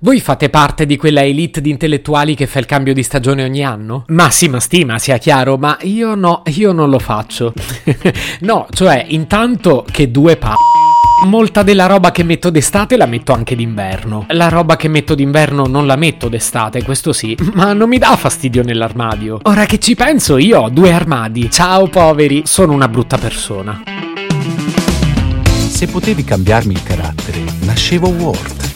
Voi fate parte di quella elite di intellettuali che fa il cambio di stagione ogni anno? Massima stima, sia chiaro, ma io no, io non lo faccio. no, cioè, intanto che due pa... Molta della roba che metto d'estate la metto anche d'inverno. La roba che metto d'inverno non la metto d'estate, questo sì, ma non mi dà fastidio nell'armadio. Ora che ci penso, io ho due armadi. Ciao poveri, sono una brutta persona. Se potevi cambiarmi il carattere, nascevo Ward.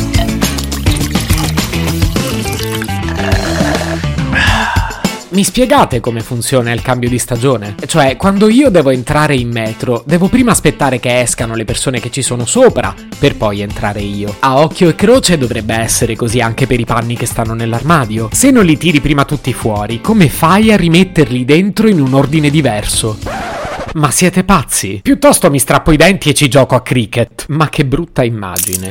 Mi spiegate come funziona il cambio di stagione? Cioè, quando io devo entrare in metro, devo prima aspettare che escano le persone che ci sono sopra, per poi entrare io. A occhio e croce dovrebbe essere così anche per i panni che stanno nell'armadio. Se non li tiri prima tutti fuori, come fai a rimetterli dentro in un ordine diverso? Ma siete pazzi? Piuttosto mi strappo i denti e ci gioco a cricket. Ma che brutta immagine.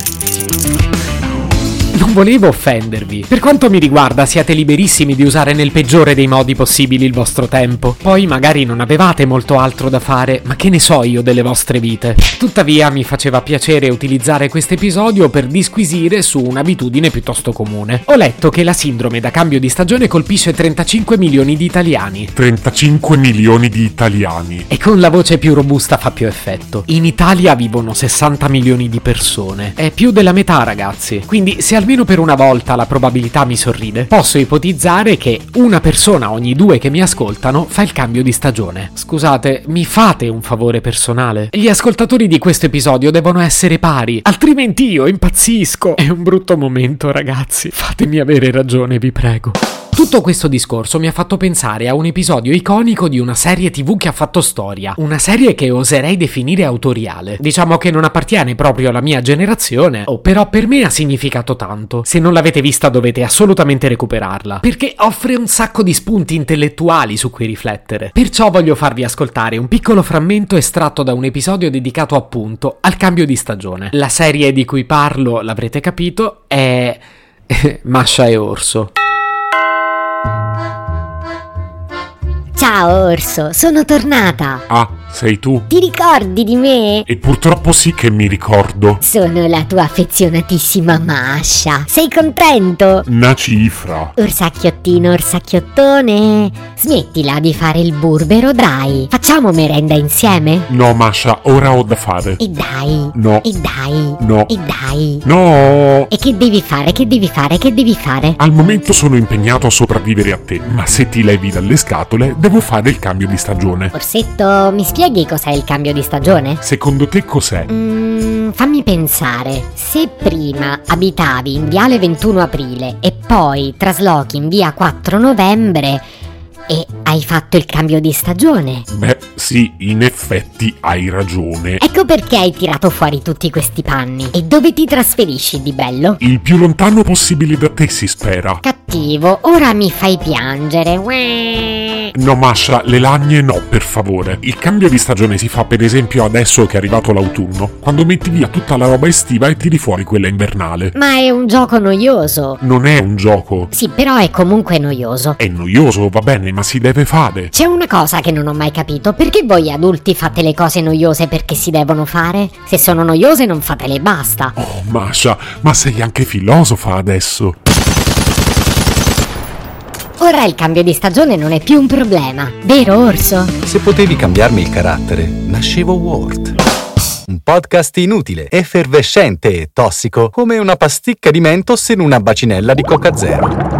Non volevo offendervi. Per quanto mi riguarda, siete liberissimi di usare nel peggiore dei modi possibili il vostro tempo. Poi magari non avevate molto altro da fare, ma che ne so io delle vostre vite. Tuttavia mi faceva piacere utilizzare questo episodio per disquisire su un'abitudine piuttosto comune. Ho letto che la sindrome da cambio di stagione colpisce 35 milioni di italiani. 35 milioni di italiani. E con la voce più robusta fa più effetto. In Italia vivono 60 milioni di persone. È più della metà, ragazzi. Quindi se almeno per una volta la probabilità mi sorride, posso ipotizzare che una persona ogni due che mi ascoltano fa il cambio di stagione. Scusate, mi fate un favore personale? Gli ascoltatori di questo episodio devono essere pari, altrimenti io impazzisco. È un brutto momento, ragazzi. Fatemi avere ragione, vi prego. Tutto questo discorso mi ha fatto pensare a un episodio iconico di una serie tv che ha fatto storia, una serie che oserei definire autoriale. Diciamo che non appartiene proprio alla mia generazione, oh, però per me ha significato tanto. Se non l'avete vista dovete assolutamente recuperarla, perché offre un sacco di spunti intellettuali su cui riflettere. Perciò voglio farvi ascoltare un piccolo frammento estratto da un episodio dedicato appunto al cambio di stagione. La serie di cui parlo, l'avrete capito, è... Masha e Orso. Ciao Orso, sono tornata. Ah, sei tu? Ti ricordi di me? E purtroppo sì che mi ricordo. Sono la tua affezionatissima Masha. Sei contento? Una cifra. Orsacchiottino, orsacchiottone. Smettila di fare il burbero, dai. Facciamo merenda insieme? No, Masha, ora ho da fare. E dai. No. E dai. No. E dai. No. E che devi fare? Che devi fare? Che devi fare? Al momento sono impegnato a sopravvivere a te, ma se ti levi dalle scatole, devo fare il cambio di stagione. Orsetto, mi spieghi cos'è il cambio di stagione? Secondo te cos'è? Mm, fammi pensare. Se prima abitavi in viale 21 aprile e poi traslochi in via 4 novembre e hai fatto il cambio di stagione. Beh, sì, in effetti hai ragione. Ecco perché hai tirato fuori tutti questi panni. E dove ti trasferisci di bello? Il più lontano possibile da te, si spera. Cattivo, ora mi fai piangere. Uè. No, Masha, le lagne no, per favore. Il cambio di stagione si fa per esempio adesso che è arrivato l'autunno, quando metti via tutta la roba estiva e tiri fuori quella invernale. Ma è un gioco noioso. Non è un gioco. Sì, però è comunque noioso. È noioso, va bene, ma si deve fare. C'è una cosa che non ho mai capito. Perché voi adulti fate le cose noiose perché si devono fare? Se sono noiose non fatele e basta. Oh, Masha, ma sei anche filosofa adesso. Ora il cambio di stagione non è più un problema, vero Orso? Se potevi cambiarmi il carattere, nascevo Ward. Un podcast inutile, effervescente e tossico, come una pasticca di mentos in una bacinella di Coca Zero.